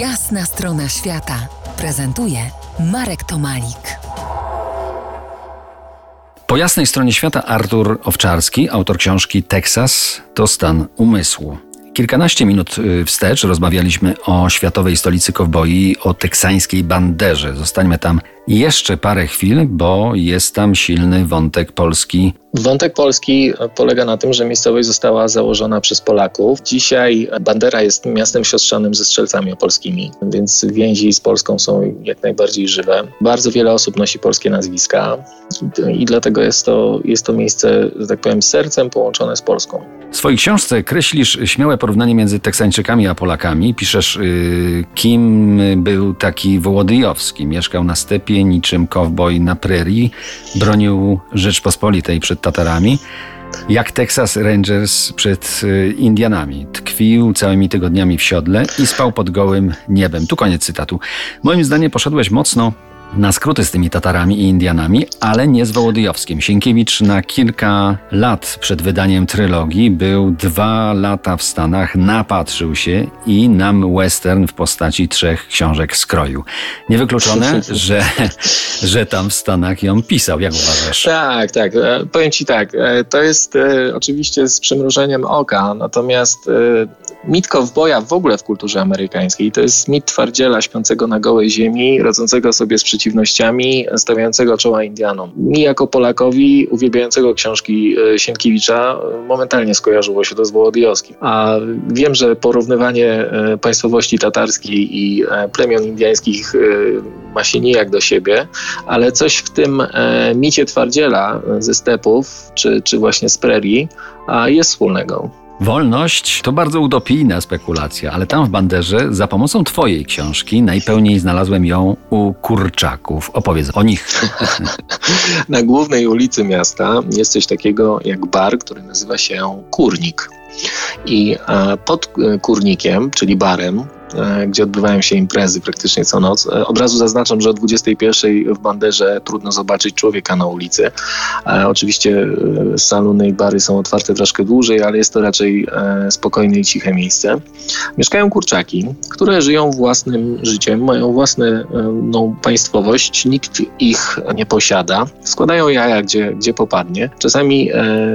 Jasna strona świata prezentuje Marek Tomalik. Po jasnej stronie świata Artur Owczarski, autor książki Teksas to stan umysłu. Kilkanaście minut y, wstecz rozmawialiśmy o światowej stolicy kowboi, o teksańskiej banderze. Zostańmy tam jeszcze parę chwil, bo jest tam silny wątek polski. Wątek polski polega na tym, że miejscowość została założona przez Polaków. Dzisiaj Bandera jest miastem siostrzanym ze strzelcami opolskimi, więc więzi z Polską są jak najbardziej żywe. Bardzo wiele osób nosi polskie nazwiska i dlatego jest to, jest to miejsce, że tak powiem, sercem połączone z Polską. W swojej książce kreślisz śmiałe porównanie między Teksańczykami a Polakami. Piszesz, yy, kim był taki Wołodyjowski. Mieszkał na stepie niczym kowboj na prerii. Bronił Rzeczpospolitej przed Tatarami. Jak Texas Rangers przed y, Indianami. Tkwił całymi tygodniami w siodle i spał pod gołym niebem. Tu koniec cytatu. Moim zdaniem poszedłeś mocno na skróty z tymi Tatarami i Indianami, ale nie z Wołodyjowskim. Sienkiewicz na kilka lat przed wydaniem trylogii był dwa lata w Stanach, napatrzył się i nam western w postaci trzech książek skroił. Niewykluczone, że, że tam w Stanach ją pisał. Jak uważasz? Tak, tak. E, powiem ci tak. E, to jest e, oczywiście z przymrużeniem oka, natomiast mit kowboja w ogóle w kulturze amerykańskiej to jest mit twardziela śpiącego na gołej ziemi, rodzącego sobie z przeciwnościami, stawiającego czoła Indianom. Mi jako Polakowi uwielbiającego książki e, Sienkiewicza momentalnie skojarzyło się to z Wołodyjowskim. A wiem, że porównywanie e, państwowości tatarskiej i e, plemion indiańskich ma się nijak do siebie, ale coś w tym micie twardziela ze stepów, czy, czy właśnie z prerii jest wspólnego. Wolność to bardzo utopijna spekulacja, ale tam w Banderze za pomocą Twojej książki najpełniej znalazłem ją u kurczaków. Opowiedz o nich. Na głównej ulicy miasta jest coś takiego jak bar, który nazywa się Kurnik. I pod e, kurnikiem, czyli barem, gdzie odbywają się imprezy praktycznie co noc. E, od razu zaznaczam, że o 21 w Banderze trudno zobaczyć człowieka na ulicy. E, oczywiście salony i bary są otwarte troszkę dłużej, ale jest to raczej spokojne i ciche miejsce. Mieszkają kurczaki, które żyją własnym życiem, mają własną no, państwowość, nikt ich nie posiada. Składają jaja, gdzie, gdzie popadnie. Czasami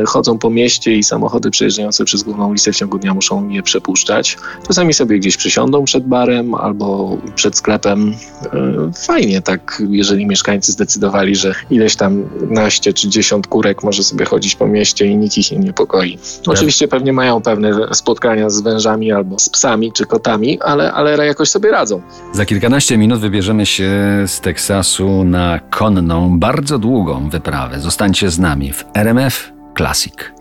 chodzą po mieście i samochody przejeżdżające przez główną ulicę w ciągu dnia muszą je przepuszczać. Czasami sobie gdzieś przysiądą, przed barem albo przed sklepem. E, fajnie tak, jeżeli mieszkańcy zdecydowali, że ileś tam naście czy dziesiąt kurek może sobie chodzić po mieście i nikt ich nie niepokoi. Oczywiście pewnie mają pewne spotkania z wężami albo z psami czy kotami, ale, ale jakoś sobie radzą. Za kilkanaście minut wybierzemy się z Teksasu na konną, bardzo długą wyprawę. Zostańcie z nami w RMF Classic.